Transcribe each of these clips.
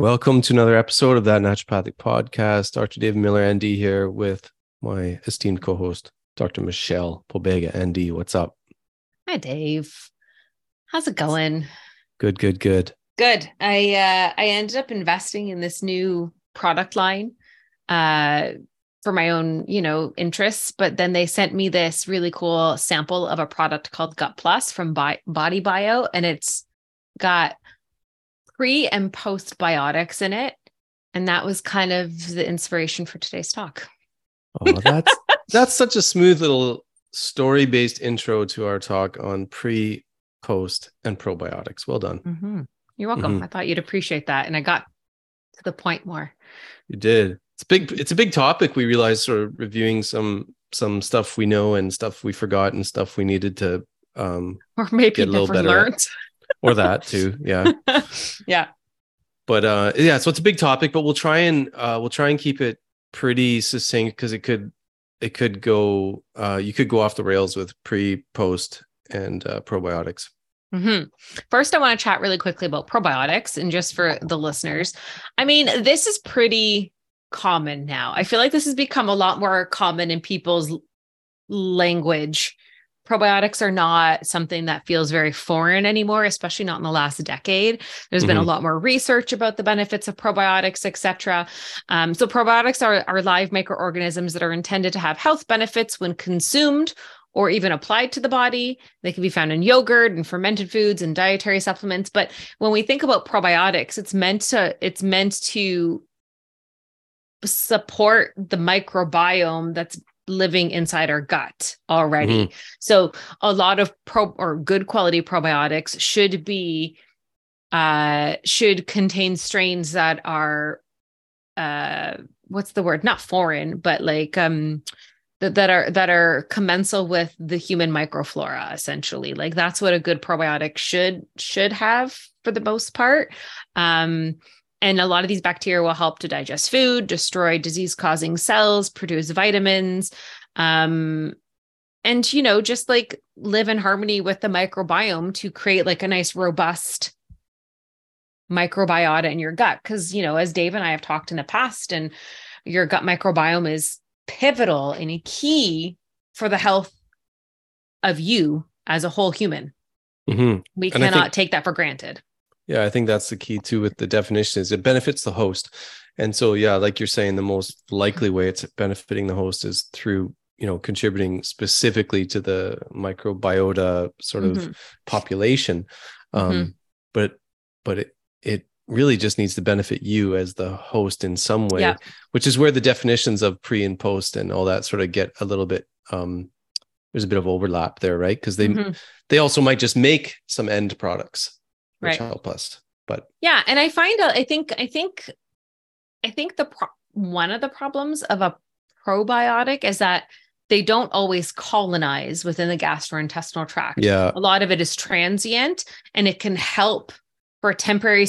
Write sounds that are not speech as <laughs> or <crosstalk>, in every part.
Welcome to another episode of that naturopathic podcast. Dr. David Miller, ND, here with my esteemed co-host, Dr. Michelle Pobega, ND. What's up? Hi, Dave. How's it going? Good, good, good. Good. I uh, I ended up investing in this new product line uh, for my own, you know, interests. But then they sent me this really cool sample of a product called Gut Plus from Bi- Body Bio, and it's got pre and postbiotics in it. And that was kind of the inspiration for today's talk. Oh, that's <laughs> that's such a smooth little story-based intro to our talk on pre, post, and probiotics. Well done. Mm-hmm. You're welcome. I thought you'd appreciate that, and I got to the point more. You did. It's big. It's a big topic. We realized sort of reviewing some some stuff we know and stuff we forgot and stuff we needed to um Or maybe Get a little better learned. Or that too. Yeah. <laughs> yeah. But uh yeah, so it's a big topic, but we'll try and uh we'll try and keep it pretty succinct because it could it could go uh you could go off the rails with pre, post, and uh probiotics. hmm First, I want to chat really quickly about probiotics and just for the listeners. I mean, this is pretty common now. I feel like this has become a lot more common in people's language. Probiotics are not something that feels very foreign anymore, especially not in the last decade. There's been a Mhm. lot more research about the benefits of probiotics, etc. Um, so probiotics are, are live microorganisms that are intended to have health benefits when consumed or even applied to the body. They can be found in yogurt and fermented foods and dietary supplements. But when we think about probiotics, it's meant to it's meant to support the microbiome that's living inside our gut already. So a lot of pro or good quality probiotics should be uh should contain strains that are uh what's the word? Not foreign but like um that, that are that are commensal with the human microflora essentially. Like that's what a good probiotic should should have for the most part. Um and a lot of these bacteria will help to digest food destroy disease causing cells produce vitamins um and you know just like live in harmony with the microbiome to create like a nice robust microbiota in your gut. Because you know as dave and i have talked in the past and your gut microbiome is pivotal and a key for the health of you as a whole human. Mhm. we And cannot think- take that for granted Yeah, I think that's the key too with the definition is it benefits the host. And so yeah, like you're saying, the most likely way it's benefiting the host is through, you know, contributing specifically to the microbiota sort of Mhm. population. Um, Mhm. but but it it really just needs to benefit you as the host in some way, Yeah. which is where the definitions of pre and post and all that sort of get a little bit um there's a bit of overlap there, right? Because they Mhm. they also might just make some end products which Right. help us. But Yeah, and I find out. I think. I think. I think the pro- one of the problems of a probiotic is that they don't always colonize within the gastrointestinal tract. yeah, A lot of it is transient, and it can help for a temporary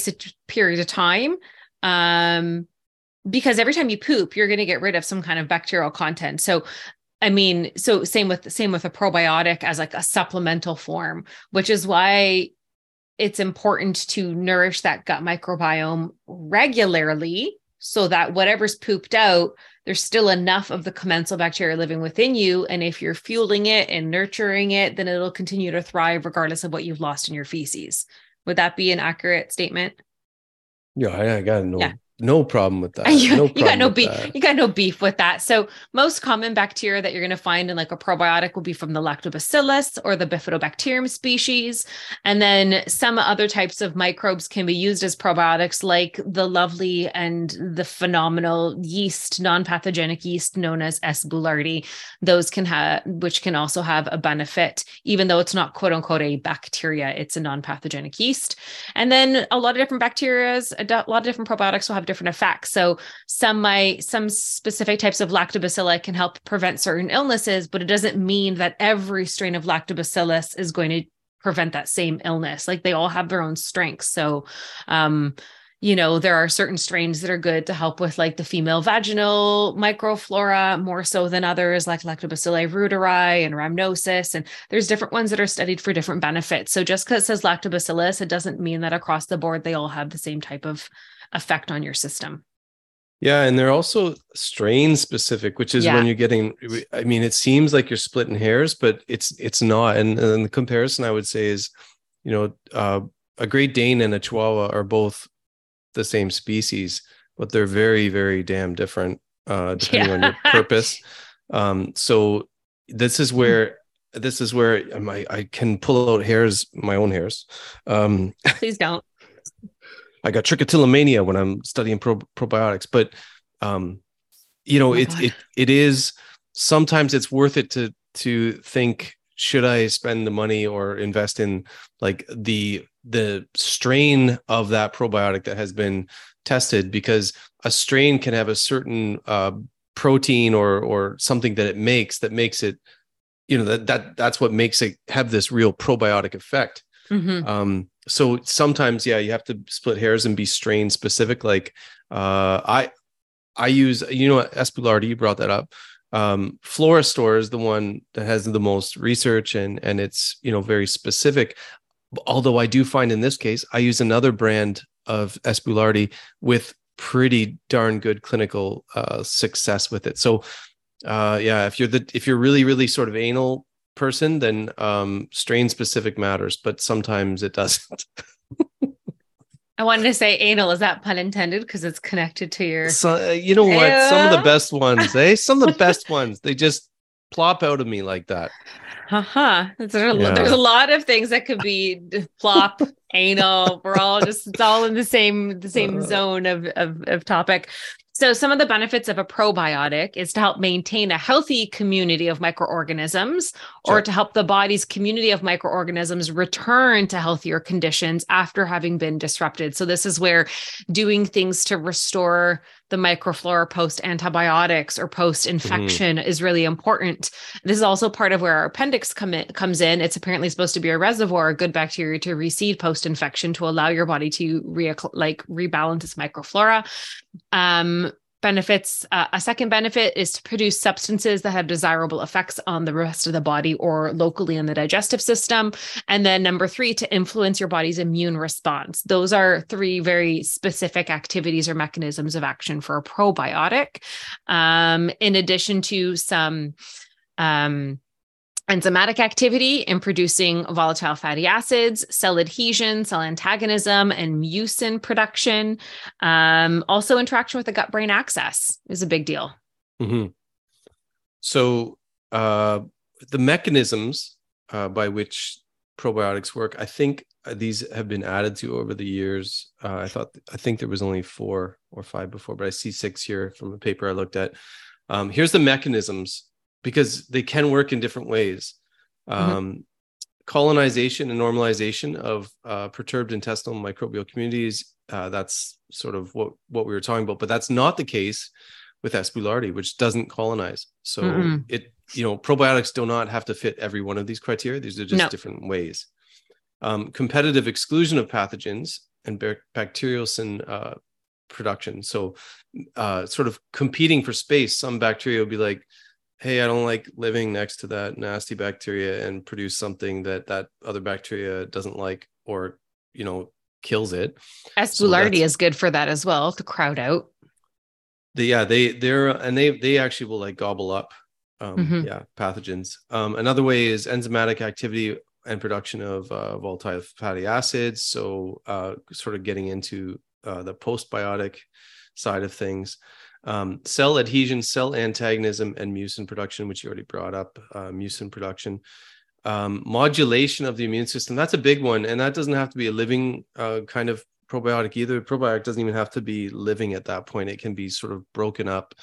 period of time. Um, because every time you poop, you're going to get rid of some kind of bacterial content. So I mean, so same with same with a probiotic as like a supplemental form, which is why it's important to nourish that gut microbiome regularly so that whatever's pooped out, there's still enough of the commensal bacteria living within you. And if you're fueling it and nurturing it, then it'll continue to thrive regardless of what you've lost in your feces. Would that be an accurate statement? yeah, I, I got no Yeah. No problem with that. <laughs> you, no you got no beef. that. You got no beef with that. So most common bacteria that you're going to find in like a probiotic will be from the lactobacillus or the bifidobacterium species, and then some other types of microbes can be used as probiotics, like the lovely and the phenomenal yeast, non-pathogenic yeast known as S. boulardii. Those can have, which can also have a benefit, even though it's not quote unquote a bacteria. It's a non-pathogenic yeast, and then a lot of different bacterias, a lot of different probiotics will have different effects. So some might some specific types of lactobacilli can help prevent certain illnesses, but it doesn't mean that every strain of lactobacillus is going to prevent that same illness. Like they all have their own strengths. So um you know, there are certain strains that are good to help with like the female vaginal microflora more so than others, like Lactobacilli reuteri and rhamnosus. And there's different ones that are studied for different benefits. So just because it says lactobacillus, it doesn't mean that across the board they all have the same type of effect on your system. Yeah, and they're also strain specific, which is Yeah. when you're getting. I mean, it seems like you're splitting hairs, but it's it's not. And, and the comparison I would say is, you know, uh, a Great Dane and a Chihuahua are both the same species, but they're very very damn different uh, <laughs> depending on your purpose. Um, so this is where this is where I, I can pull out hairs, my own hairs. Um, <laughs> Please don't. I got trichotillomania when I'm studying pro- probiotics, but um, you know, Oh it God. it it is sometimes it's worth it to to think should I spend the money or invest in like the the strain of that probiotic that has been tested because a strain can have a certain uh, protein or or something that it makes that makes it you know that that that's what makes it have this real probiotic effect Mhm. um so sometimes yeah you have to split hairs and be strain specific like uh i i use you know S. boulardii you brought that up um Florastor is the one that has the most research and and it's you know very specific although i do find in this case i use another brand of S. boulardii with pretty darn good clinical uh success with it so uh yeah if you're the if you're really really sort of anal person then um strain specific matters but sometimes it doesn't <laughs> I wanted to say anal. Is that pun intended? Because it's connected to your. so, uh, you know what some of the best ones eh some of the best <laughs> ones they just plop out of me like that Haha. There's, a, Yeah. there's a lot of things that could be plop, anal. We're all just it's all in the same the same Uh. zone of, of of topic. So some of the benefits of a probiotic is to help maintain a healthy community of microorganisms or to help the body's community of microorganisms return to healthier conditions after having been disrupted. So this is where doing things to restore the microflora post antibiotics or post infection is really important. This is also part of where our appendix come in, comes in. It's apparently supposed to be a reservoir of good bacteria to reseed post infection to allow your body to re- like rebalance its microflora. Um, benefits uh, a second benefit is to produce substances that have desirable effects on the rest of the body or locally in the digestive system. And then number 3 to influence your body's immune response. Those are three very specific activities or mechanisms of action for a probiotic. Um, in addition to some um, enzymatic activity in producing volatile fatty acids, cell adhesion, cell antagonism, and mucin production. Um, also, interaction with the gut brain axis is a big deal. Mhm. so uh the mechanisms uh by which probiotics work i think uh, these have been added to over the years uh, i thought i think there was only four or five before but i see six here from a paper i looked at um, here's the mechanisms because they can work in different ways um, colonization and normalization of uh, perturbed intestinal microbial communities uh, that's sort of what what we were talking about but that's not the case with S. boulardii, which doesn't colonize. So Mm-mm. it, you know, probiotics do not have to fit every one of these criteria. These are just No. different ways. Um, competitive exclusion of pathogens and bac- bacteriocin uh, production. So uh, sort of competing for space. Some bacteria will be like, hey, I don't like living next to that nasty bacteria and produce something that that other bacteria doesn't like or, you know, kills it. S. So is good for that as well to crowd out. they yeah they they're and they they actually will like gobble up um Mhm. yeah pathogens um another way is enzymatic activity and production of uh, volatile fatty acids so uh sort of getting into uh, the postbiotic side of things. Um, cell adhesion, cell antagonism, and mucin production, which you already brought up, uh, mucin production. Um, modulation of the immune system, that's a big one. And that doesn't have to be a living uh, kind of probiotic either. Probiotic doesn't even have to be living at that point. It can be sort of broken up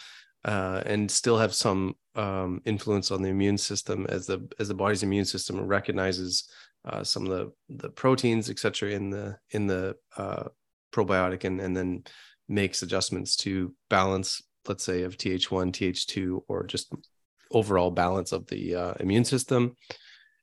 uh, and still have some um, influence on the immune system as the as the body's immune system recognizes uh, some of the the proteins, etc., in the in the uh, probiotic, and and then makes adjustments to balance, let's say, of Th1, Th2, or just overall balance of the uh, immune system.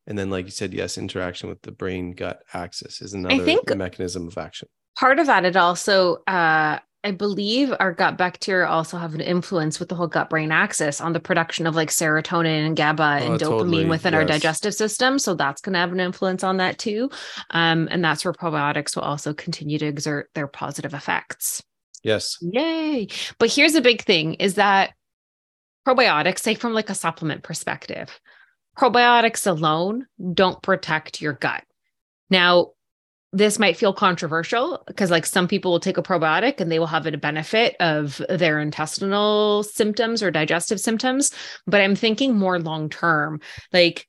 And then, like you said, yes, interaction with the brain gut axis is another think mechanism of action. Part of that, it also, uh, I believe, our gut bacteria also have an influence with the whole gut brain axis on the production of like serotonin and GABA and oh, dopamine totally. within yes. our digestive system. So that's going to have an influence on that too. Um, and that's where probiotics will also continue to exert their positive effects. Yes. Yay. But here's a big thing is that probiotics, say from like a supplement perspective, probiotics alone don't protect your gut. Now, this might feel controversial because like some people will take a probiotic and they will have a benefit of their intestinal symptoms or digestive symptoms but i'm thinking more long term like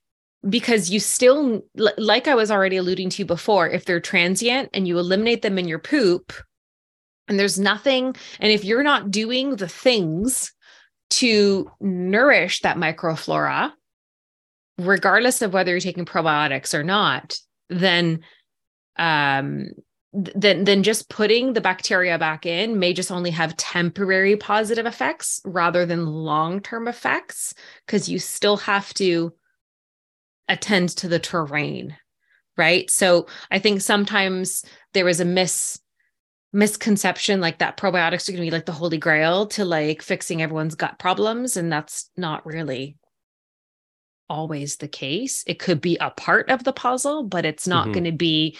because you still like i was already alluding to before if they're transient and you eliminate them in your poop and there's nothing, and if you're not doing the things to nourish that microflora, regardless of whether you're taking probiotics or not, then um then then just putting the bacteria back in may just only have temporary positive effects rather than long-term effects because you still have to attend to the terrain right? So i think sometimes there is a miss misconception like that probiotics are going to be like the holy grail to like fixing everyone's gut problems and that's not really always the case it could be a part of the puzzle but it's not mm-hmm. going to be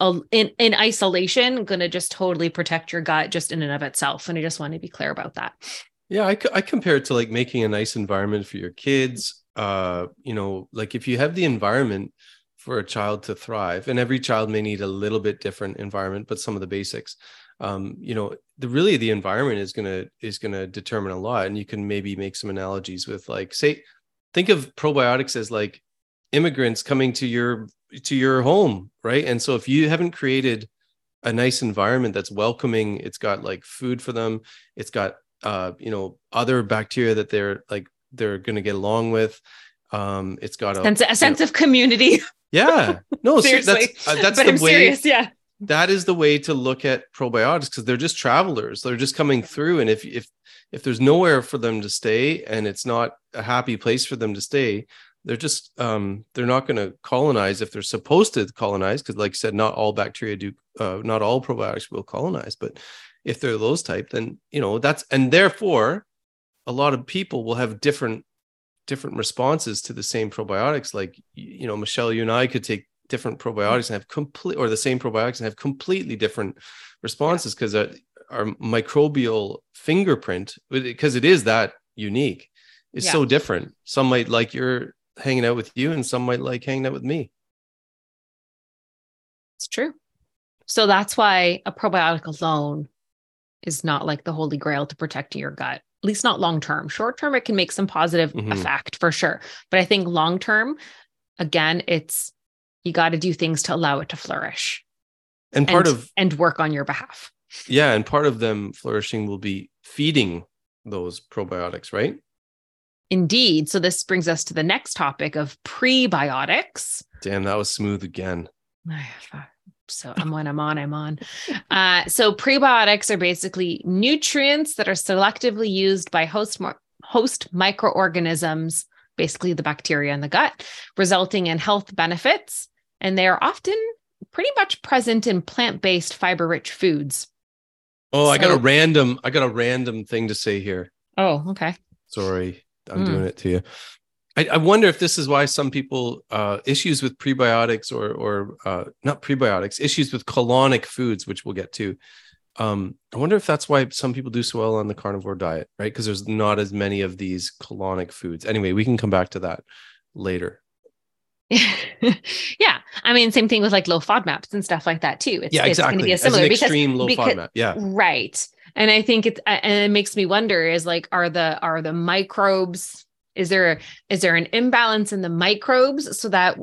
a, in in isolation going to just totally protect your gut just in and of itself and i just want to be clear about that yeah I, I compare it to like making a nice environment for your kids uh you know like if you have the environment for a child to thrive and every child may need a little bit different environment but some of the basics. Um, you know the really the environment is going to is going to determine a lot and you can maybe make some analogies with like say think of probiotics as like immigrants coming to your to your home right? And so if you haven't created a nice environment that's welcoming it's got like food for them it's got uh you know other bacteria that they're like they're going to get along with um it's got a sense, a sense know, of community <laughs> Yeah. <laughs> No, seriously. That's, uh, that's but the I'm way. Serious, yeah. That is the way to look at probiotics because they're just travelers. They're just coming through, and if if if there's nowhere for them to stay and it's not a happy place for them to stay, they're just um, they're not going to colonize if they're supposed to colonize because, like I said, not all bacteria do, uh, not all probiotics will colonize, but if they're those type, then you know that's and therefore a lot of people will have different different responses to the same probiotics. Like, you know, Michelle, you and I could take different probiotics and have complete, or the same probiotics and have completely different responses because yeah. Uh, our, microbial fingerprint, because it is that unique, is yeah. so different. Some might like you're hanging out with you, and some might like hanging out with me. It's true. So that's why a probiotic alone is not like the holy grail to protect your gut at least not long term. Short term, it can make some positive mm-hmm. effect for sure. But I think long term, again, it's you got to do things to allow it to flourish. And part and, of and work on your behalf. Yeah. And part of them flourishing will be feeding those probiotics, right? Indeed. So this brings us to the next topic of prebiotics. Damn, that was smooth again. <sighs> so I'm when I'm on, I'm on. Uh, so prebiotics are basically nutrients that are selectively used by host host microorganisms, basically the bacteria in the gut, resulting in health benefits. And they are often pretty much present in plant-based fiber-rich foods. Oh, so, I got a random, I got a random thing to say here. Oh, okay. Sorry, I'm mm. doing it to you. I, I wonder if this is why some people uh, issues with prebiotics or or uh, not prebiotics issues with colonic foods, which we'll get to. Um, I wonder if that's why some people do so well on the carnivore diet, right? Because there's not as many of these colonic foods. Anyway, we can come back to that later. <laughs> yeah, I mean, same thing with like low FODMAPs and stuff like that too. It's, yeah, exactly. It's going to be a similar an extreme because, low because, FODMAP. Yeah, right. and i think it's and it makes me wonder is like are the are the microbes is there is there an imbalance in the microbes so that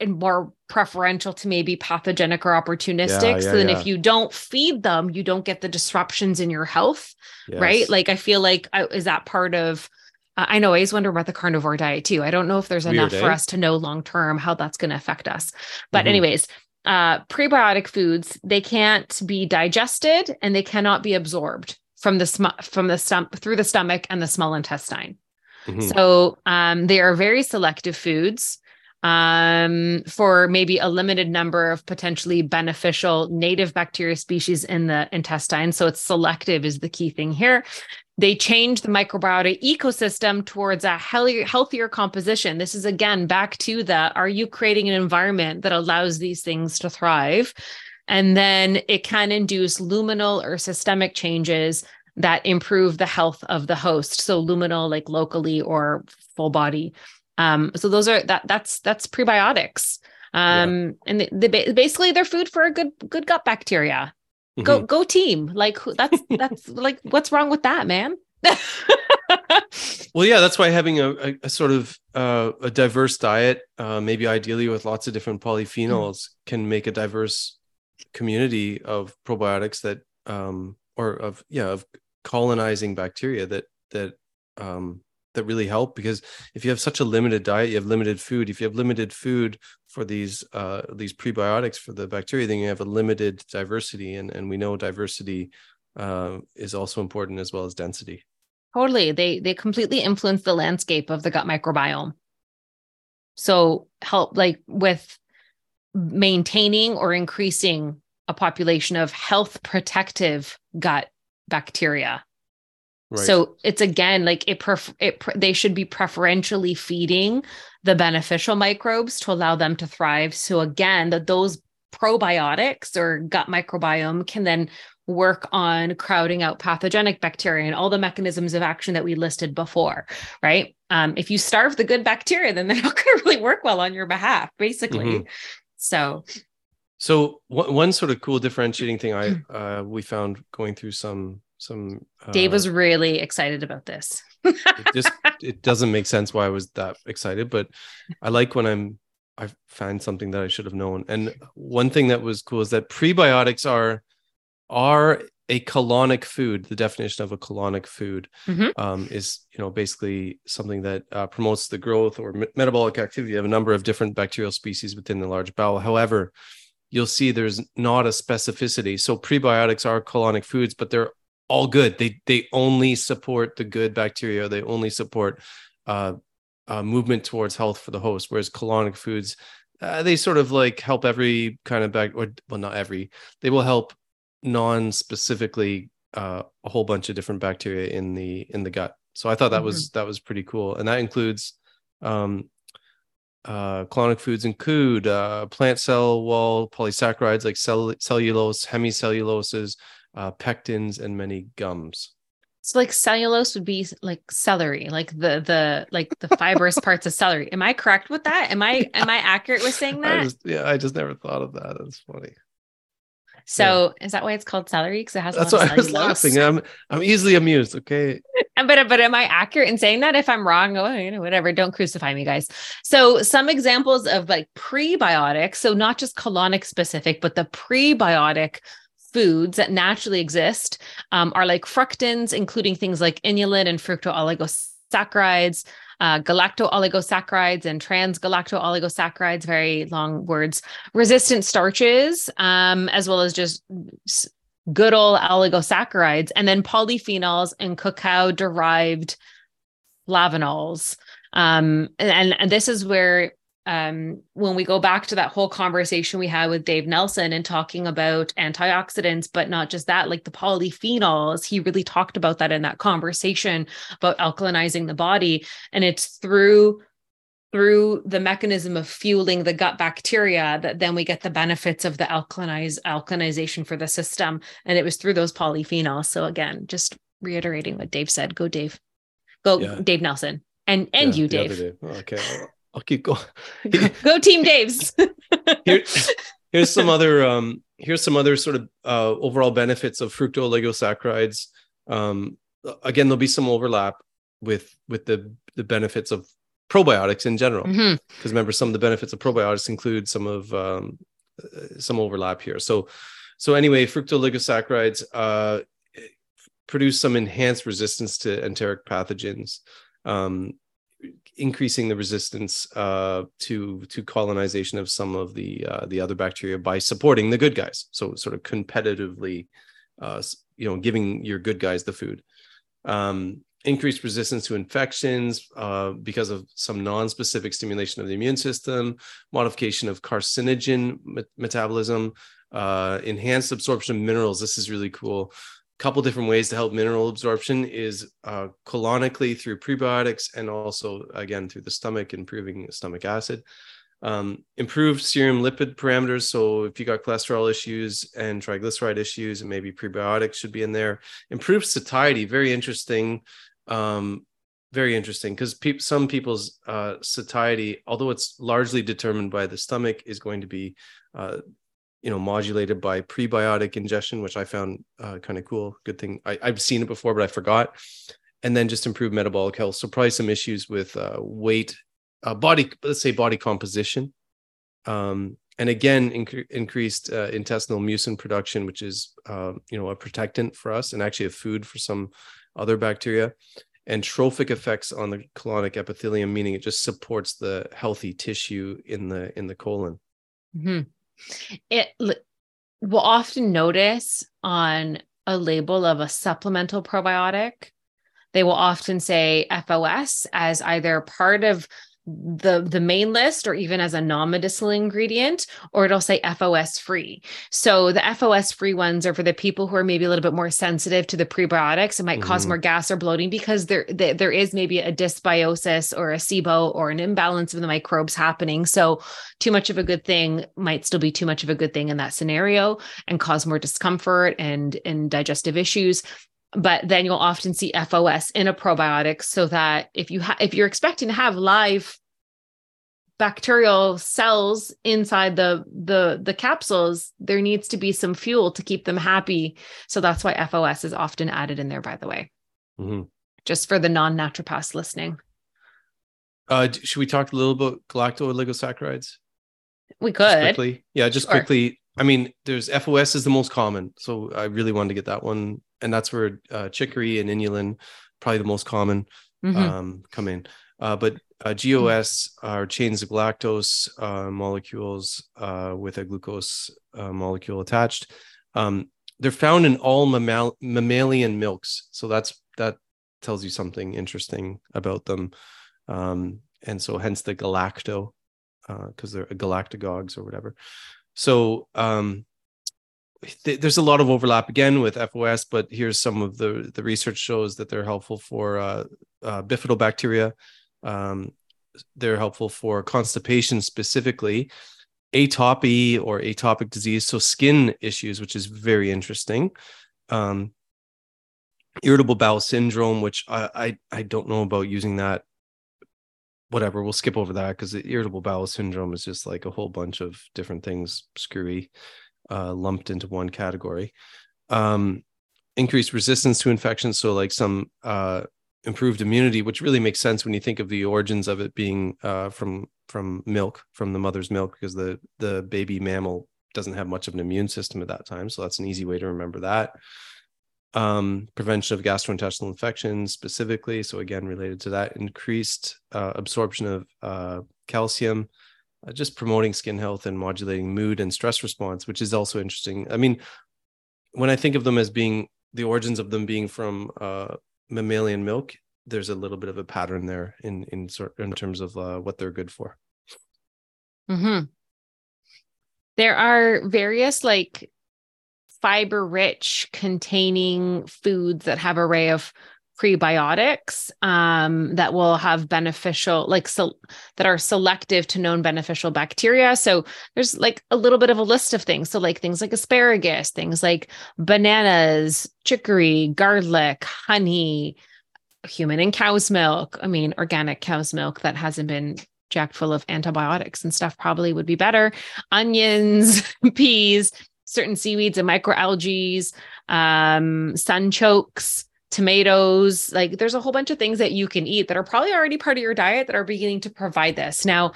and more preferential to maybe pathogenic or opportunistic. Yeah, yeah, so then yeah. if you don't feed them, you don't get the disruptions in your health, right? Like I feel like uh, is that part of uh, I know I always wonder about the carnivore diet too. I don't know if there's Weird, enough for eh? us to know long term how that's going to affect us. But Mhm. anyways, uh prebiotic foods, they can't be digested and they cannot be absorbed from the sm- from the stomach through the stomach and the small intestine. Mhm. So um, they are very selective foods um, for maybe a limited number of potentially beneficial native bacteria species in the intestine. So it's selective is the key thing here. They change the microbiota ecosystem towards a healthier, healthier composition. This is again back to the are you creating an environment that allows these things to thrive? And then it can induce luminal or systemic changes that improve the health of the host. So luminal, like locally or full body. Um, so those are that that's that's prebiotics. Um, and they, they basically they're food for a good good gut bacteria. Go Mhm. go team. Like that's <laughs> that's like what's wrong with that, man? Well, yeah, <laughs> that's why having a, a, a sort of uh, a diverse diet, uh, maybe ideally with lots of different polyphenols, can make a diverse community of probiotics that, um, or of yeah, of colonizing bacteria that that um, that really help. Because if you have such a limited diet, you have limited food. If you have limited food for these uh, these prebiotics for the bacteria, then you have a limited diversity, and and we know diversity uh, is also important as well as density. Totally. They they completely influence the landscape of the gut microbiome. So help like with maintaining or increasing a population of health protective gut bacteria. Right. So it's again like it pref- it pre- they should be preferentially feeding the beneficial microbes to allow them to thrive. So again, that those probiotics or gut microbiome can then work on crowding out pathogenic bacteria and all the mechanisms of action that we listed before, right? Um, if you starve the good bacteria, then they're not <laughs> going to really work well on your behalf, basically. Mhm. So So one one sort of cool differentiating thing I uh, we found going through some some uh, Dave was really excited about this. it just it doesn't make sense why I was that excited, but I like when I'm I find something that I should have known. And one thing that was cool is that prebiotics are are a colonic food. The definition of a colonic food Mhm. um, is you know basically something that uh, promotes the growth or me- metabolic activity of a number of different bacterial species within the large bowel. However, you'll see there's not a specificity. So prebiotics are colonic foods, but they're all good. They they only support the good bacteria. They only support uh, uh, movement towards health for the host. Whereas colonic foods, uh, they sort of like help every kind of back or well, not every. They will help non-specifically uh, a whole bunch of different bacteria in the in the gut. So I thought that was that was pretty cool, and that includes um, uh, colonic foods include uh, plant cell wall polysaccharides like cell- cellulose, hemicelluloses, uh, pectins, and many gums. So like cellulose would be like celery, like the the like the fibrous <laughs> parts of celery. Am I correct with that? Am I am I accurate with saying I that? just, yeah, I just never thought of that. That's funny. So is that why it's called celery? Because it has That's why I was laughing. I'm I'm easily amused. Okay. But but am I accurate in saying that? If I'm wrong, oh, you know, whatever. Don't crucify me, guys. So some examples of like prebiotics, so not just colonic specific, but the prebiotic foods that naturally exist um, are like fructans, including things like inulin and fructooligosaccharides, uh, galacto-oligosaccharides and trans-galacto-oligosaccharides, very long words, resistant starches, um, as well as just good old oligosaccharides, and then polyphenols and cacao derived flavanols. Um, and, and this is where um, when we go back to that whole conversation we had with Dave Nelson and talking about antioxidants, but not just that, like the polyphenols, he really talked about that in that conversation about alkalinizing the body. And it's through through the mechanism of fueling the gut bacteria that then we get the benefits of the alkalinize alkalinization for the system. And it was through those polyphenols. So again just reiterating what dave said. Go dave. Go Yeah. dave nelson. And and Yeah, you other dave. Day. Okay. I'll, I'll keep going. go team daves <laughs> Here, <laughs> here's some other um here's some other sort of uh overall benefits of fructooligosaccharides um again there'll be some overlap with with the the benefits of probiotics in general because Mhm. remember some of the benefits of probiotics include some of um uh, some overlap here so so anyway fructooligosaccharides uh produce some enhanced resistance to enteric pathogens um increasing the resistance uh, to to colonization of some of the uh, the other bacteria by supporting the good guys. So sort of competitively, uh, you know, giving your good guys the food. Um, increased resistance to infections uh, because of some non-specific stimulation of the immune system, modification of carcinogen me- metabolism, uh, enhanced absorption of minerals. This is really cool couple different ways to help mineral absorption is uh, colonically through prebiotics and also again through the stomach improving stomach acid. Um, improved serum lipid parameters. So if you got cholesterol issues and triglyceride issues and maybe prebiotics should be in there. Improved satiety very interesting um, very interesting because peop some people's uh, satiety although it's largely determined by the stomach is going to be uh, you know modulated by prebiotic ingestion which i found uh, kind of cool good thing. I, i've seen it before but i forgot. And then just improve metabolic health. So probably some issues with uh, weight uh, body let's say body composition. Um, and again inc- increased uh, intestinal mucin production which is uh, you know a protectant for us and actually a food for some other bacteria. And trophic effects on the colonic epithelium meaning it just supports the healthy tissue in the in the colon. Mhm. It will often notice on a label of a supplemental probiotic, they will often say FOS as either part of the the main list or even as a non-medicinal ingredient or it'll say FOS free. So the FOS free ones are for the people who are maybe a little bit more sensitive to the prebiotics. It might cause Mhm. more gas or bloating because there, there there is maybe a dysbiosis or a SIBO or an imbalance of the microbes happening. So too much of a good thing might still be too much of a good thing in that scenario and cause more discomfort and and digestive issues but then you'll often see FOS in a probiotic so that if you ha- if you're expecting to have live bacterial cells inside the the the capsules there needs to be some fuel to keep them happy so that's why FOS is often added in there by the way Mhm. just for the non-naturopaths listening Uh, should we talk a little about galacto-oligosaccharides? we Just could quickly. Yeah, just Sure. quickly. I mean, there's FOS is the most common, so I really wanted to get that one, and that's where uh, chicory and inulin, probably the most common, Mhm. um, come in. Uh, but uh, GOS are chains of galactose uh, molecules uh, with a glucose uh, molecule attached. Um, they're found in all mammal- mammalian milks, so that's that tells you something interesting about them. Um, and so, hence the galacto, because they're galactagogues or whatever. So um, th- there's a lot of overlap again with FOS, but here's some of the the research shows that they're helpful for uh, uh, bifidobacteria. Um, they're helpful for constipation specifically, atopy or atopic disease, so skin issues, which is very interesting. Um, irritable bowel syndrome, which I, I I don't know about using that. Whatever, we'll skip over that because the irritable bowel syndrome is just like a whole bunch of different things screwy, uh, lumped into one category. Um, increased resistance to infections, so like some uh, improved immunity, which really makes sense when you think of the origins of it being uh, from from milk, from the mother's milk, because the the baby mammal doesn't have much of an immune system at that time. So that's an easy way to remember that. Um, prevention of gastrointestinal infections specifically. So again, related to that, increased uh, absorption of uh, calcium, uh, just promoting skin health and modulating mood and stress response, which is also interesting. I mean, when I think of them as being the origins of them being from uh, mammalian milk, there's a little bit of a pattern there in in in terms of uh, what they're good for. hmm There are various like fiber rich containing foods that have array of prebiotics um, that will have beneficial like so that are selective to known beneficial bacteria. So there's like a little bit of a list of things. So like things like asparagus things like bananas chicory garlic honey human and cow's milk. I mean organic cow's milk that hasn't been jacked full of antibiotics and stuff probably would be better. Onions, <laughs> peas, certain seaweeds and microalgae, um, sunchokes, tomatoes. Like there's a whole bunch of things that you can eat that are probably already part of your diet that are beginning to provide this. Now,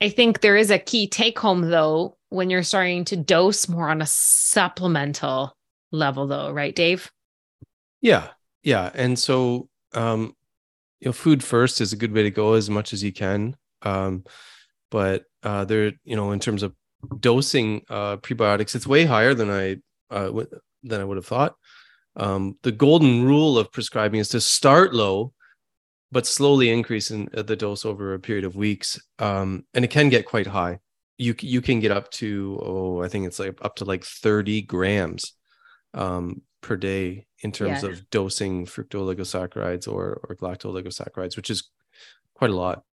I think there is a key take home though when you're starting to dose more on a supplemental level though, right, Dave? Yeah. Yeah. And so um you know, food first is a good way to go as much as you can. Um, but uh there, you know, in terms of dosing uh prebiotics, it's way higher than I uh w- than I would have thought. Um, the golden rule of prescribing is to start low but slowly increase in uh, the dose over a period of weeks. Um, and it can get quite high. You you can get up to oh I think it's like up to like 30 grams um, per day in terms yeah. of dosing fructooligosaccharides or or galactooligosaccharides, which is quite a lot.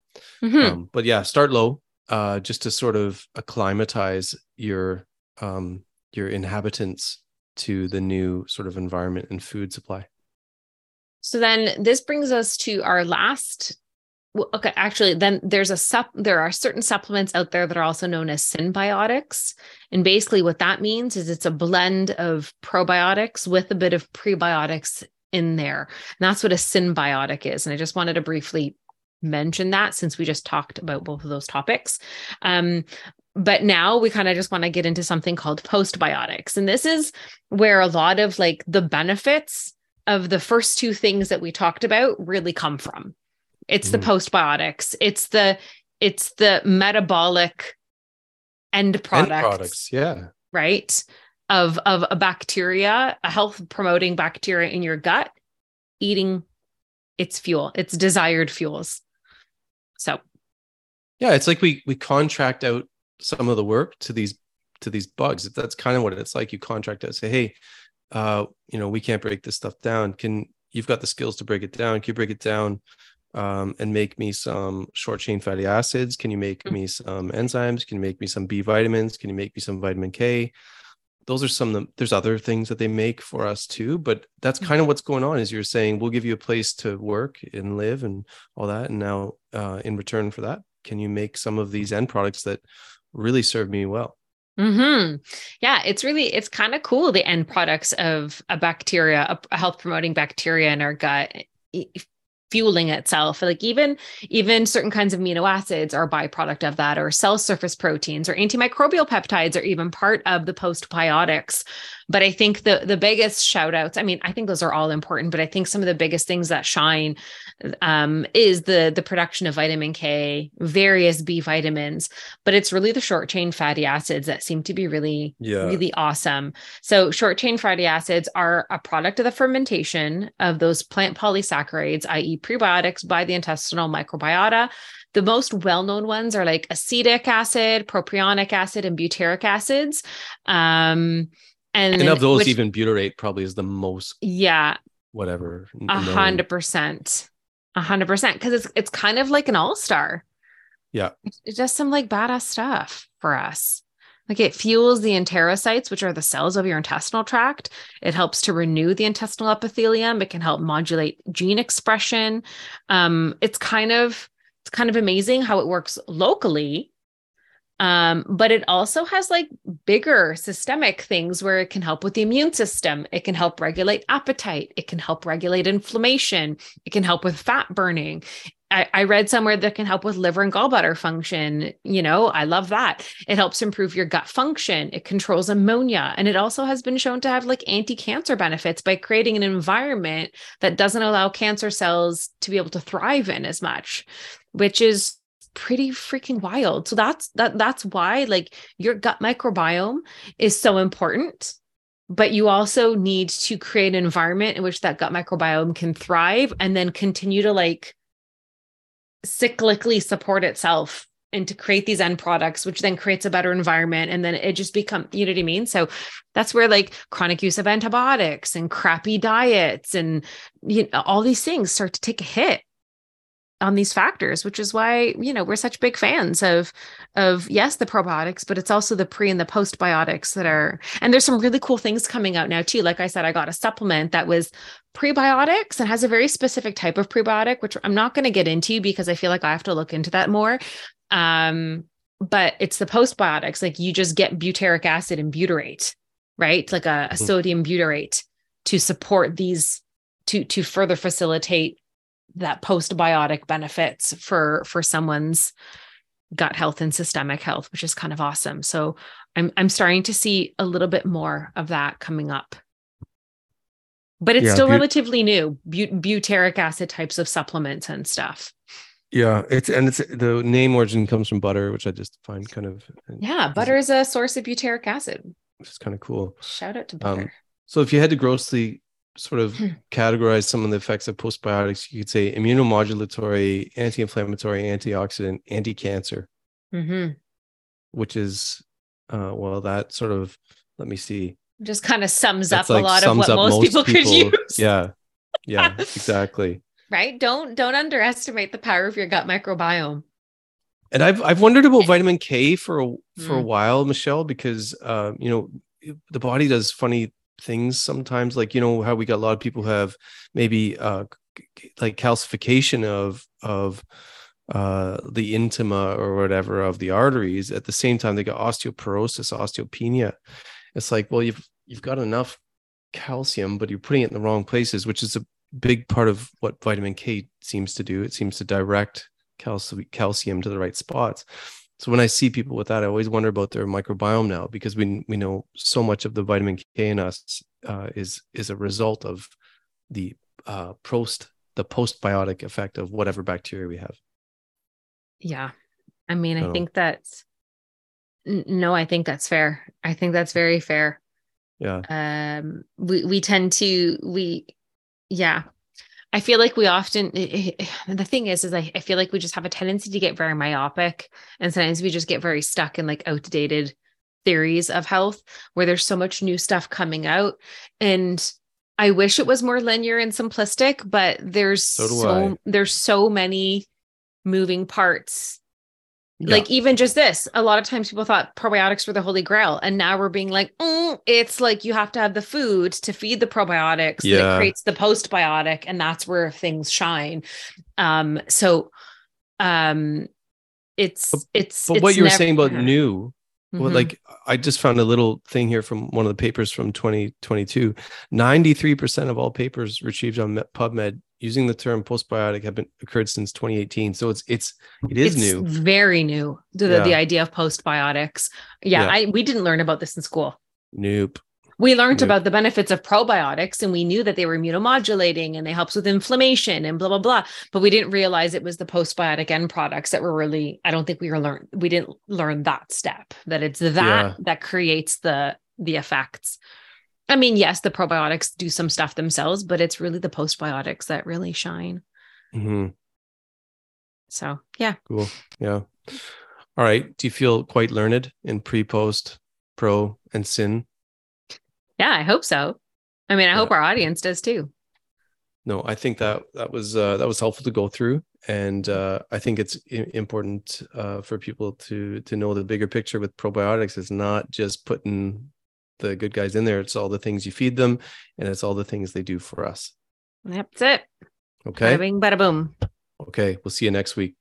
Mm-hmm. Um, but yeah, start low uh, just to sort of acclimatize your um, your inhabitants to the new sort of environment and food supply. So then this brings us to our last well, okay, actually, then there's a sup. There are certain supplements out there that are also known as synbiotics, and basically what that means is it's a blend of probiotics with a bit of prebiotics in there. And that's what a synbiotic is. And I just wanted to briefly mention that since we just talked about both of those topics. Um, but now we kind of just want to get into something called postbiotics, and this is where a lot of like the benefits of the first two things that we talked about really come from. It's mm. the postbiotics. It's the it's the metabolic end products. End products, yeah. Right? Of of a bacteria, a health promoting bacteria in your gut eating its fuel, its desired fuels. So yeah, it's like we we contract out some of the work to these to these bugs. That's kind of what it's like. You contract out, say, hey, uh, you know, we can't break this stuff down. Can you've got the skills to break it down? Can you break it down um, and make me some short chain fatty acids? Can you make mm-hmm. me some enzymes? Can you make me some B vitamins? Can you make me some vitamin K? Those are some of them. There's other things that they make for us too, but that's kind of what's going on. Is you're saying we'll give you a place to work and live and all that, and now uh, in return for that, can you make some of these end products that really served me well? Hmm. Yeah, it's really it's kind of cool the end products of a bacteria, a health promoting bacteria in our gut fueling itself like even even certain kinds of amino acids are byproduct of that or cell surface proteins or antimicrobial peptides are even part of the postbiotics but i think the the biggest shout outs i mean i think those are all important but i think some of the biggest things that shine um, is the the production of vitamin k various b vitamins but it's really the short chain fatty acids that seem to be really yeah. really awesome. So short chain fatty acids are a product of the fermentation of those plant polysaccharides i.e prebiotics by the intestinal microbiota. The most well-known ones are like acetic acid propionic acid and butyric acids. Um, and, and of those which, even butyrate probably is the most yeah. whatever a hundred percent hundred percent because it's it's kind of like an all-star yeah it's just some like badass stuff for us like it fuels the enterocytes, which are the cells of your intestinal tract. It helps to renew the intestinal epithelium. It can help modulate gene expression. Um, it's kind of it's kind of amazing how it works locally um, but it also has like bigger systemic things where it can help with the immune system. It can help regulate appetite. It can help regulate inflammation. It can help with fat burning. I, I read somewhere that can help with liver and gallbladder function. You know, I love that. It helps improve your gut function. It controls ammonia. And it also has been shown to have like anti cancer benefits by creating an environment that doesn't allow cancer cells to be able to thrive in as much, which is pretty freaking wild. So that's that that's why like your gut microbiome is so important. But you also need to create an environment in which that gut microbiome can thrive and then continue to like cyclically support itself and to create these end products, which then creates a better environment. And then it just become, you know what I mean? So that's where like chronic use of antibiotics and crappy diets and you know, all these things start to take a hit on these factors which is why you know we're such big fans of of yes the probiotics but it's also the pre and the postbiotics that are and there's some really cool things coming out now too. Like i said i got a supplement that was prebiotics and has a very specific type of prebiotic which i'm not going to get into because i feel like i have to look into that more. Um but it's the postbiotics like you just get butyric acid and butyrate right? Like a, a mm-hmm. sodium butyrate to support these to to further facilitate that postbiotic benefits for for someone's gut health and systemic health which is kind of awesome. So i'm i'm starting to see a little bit more of that coming up. But it's yeah, still but- relatively new but- butyric acid types of supplements and stuff. Yeah it's and it's the name origin comes from butter which i just find kind of yeah butter is a source of butyric acid. Which is kind of cool. Shout out to butter. um, so if you had to grossly sort of hmm. categorize some of the effects of postbiotics, you could say immunomodulatory, anti-inflammatory, antioxidant, anti-cancer, mm-hmm. which is, uh, well, that sort of, let me see. Just kind of sums up like, a lot of what most, most people, people, could use. Yeah. Yeah, <laughs> exactly. right. Don't, don't underestimate the power of your gut microbiome. And I've, I've wondered about vitamin K for, a, for mm. a while, Michelle, because, uh, you know, the body does funny things sometimes like you know how we got a lot of people who have maybe uh like calcification of of uh the intima or whatever of the arteries. At the same time they got osteoporosis osteopenia. It's like well you've you've got enough calcium but you're putting it in the wrong places which is a big part of what vitamin k seems to do. It seems to direct calcium to the right spots so when I see people with that, I always wonder about their microbiome now because we we know so much of the vitamin K in us uh, is is a result of the uh, post the postbiotic effect of whatever bacteria we have. Yeah, I mean, I, I think that's no, I think that's fair. I think that's very fair. Yeah. Um, we we tend to we, yeah, I feel like we often eh, eh, eh, the thing is is I, I feel like we just have a tendency to get very myopic and sometimes we just get very stuck in like outdated theories of health where there's so much new stuff coming out. And I wish it was more linear and simplistic but there's so, so there's so many moving parts yeah. Like even just this, a lot of times people thought probiotics were the holy grail, and now we're being like, mm, it's like you have to have the food to feed the probiotics. Yeah, that creates the postbiotic, and that's where things shine. Um, so, um, it's but, it's. But it's what you were saying about new, mm-hmm. well, like I just found a little thing here from one of the papers from 2022. 93% of all papers retrieved on PubMed using the term postbiotic have been occurred since 2018 so it's it's it is it's new very new the, yeah. the idea of postbiotics yeah, yeah, i we didn't learn about this in school nope we learned nope. about the benefits of probiotics and we knew that they were immunomodulating and they helps with inflammation and blah blah blah but we didn't realize it was the postbiotic end products that were really i don't think we were learned we didn't learn that step that it's that yeah. that creates the the effects I mean, yes, the probiotics do some stuff themselves, but it's really the postbiotics that really shine. Mm-hmm. So, yeah. Cool. Yeah. All right. Do you feel quite learned in pre, post, pro, and syn? Yeah, I hope so. I mean, I yeah. hope our audience does too. No, I think that that was uh, that was helpful to go through, and uh, I think it's important uh, for people to to know the bigger picture with probiotics. is not just putting the good guys in there. It's all the things you feed them, and it's all the things they do for us. That's it. Okay. Bada bing, bada boom. Okay. We'll see you next week.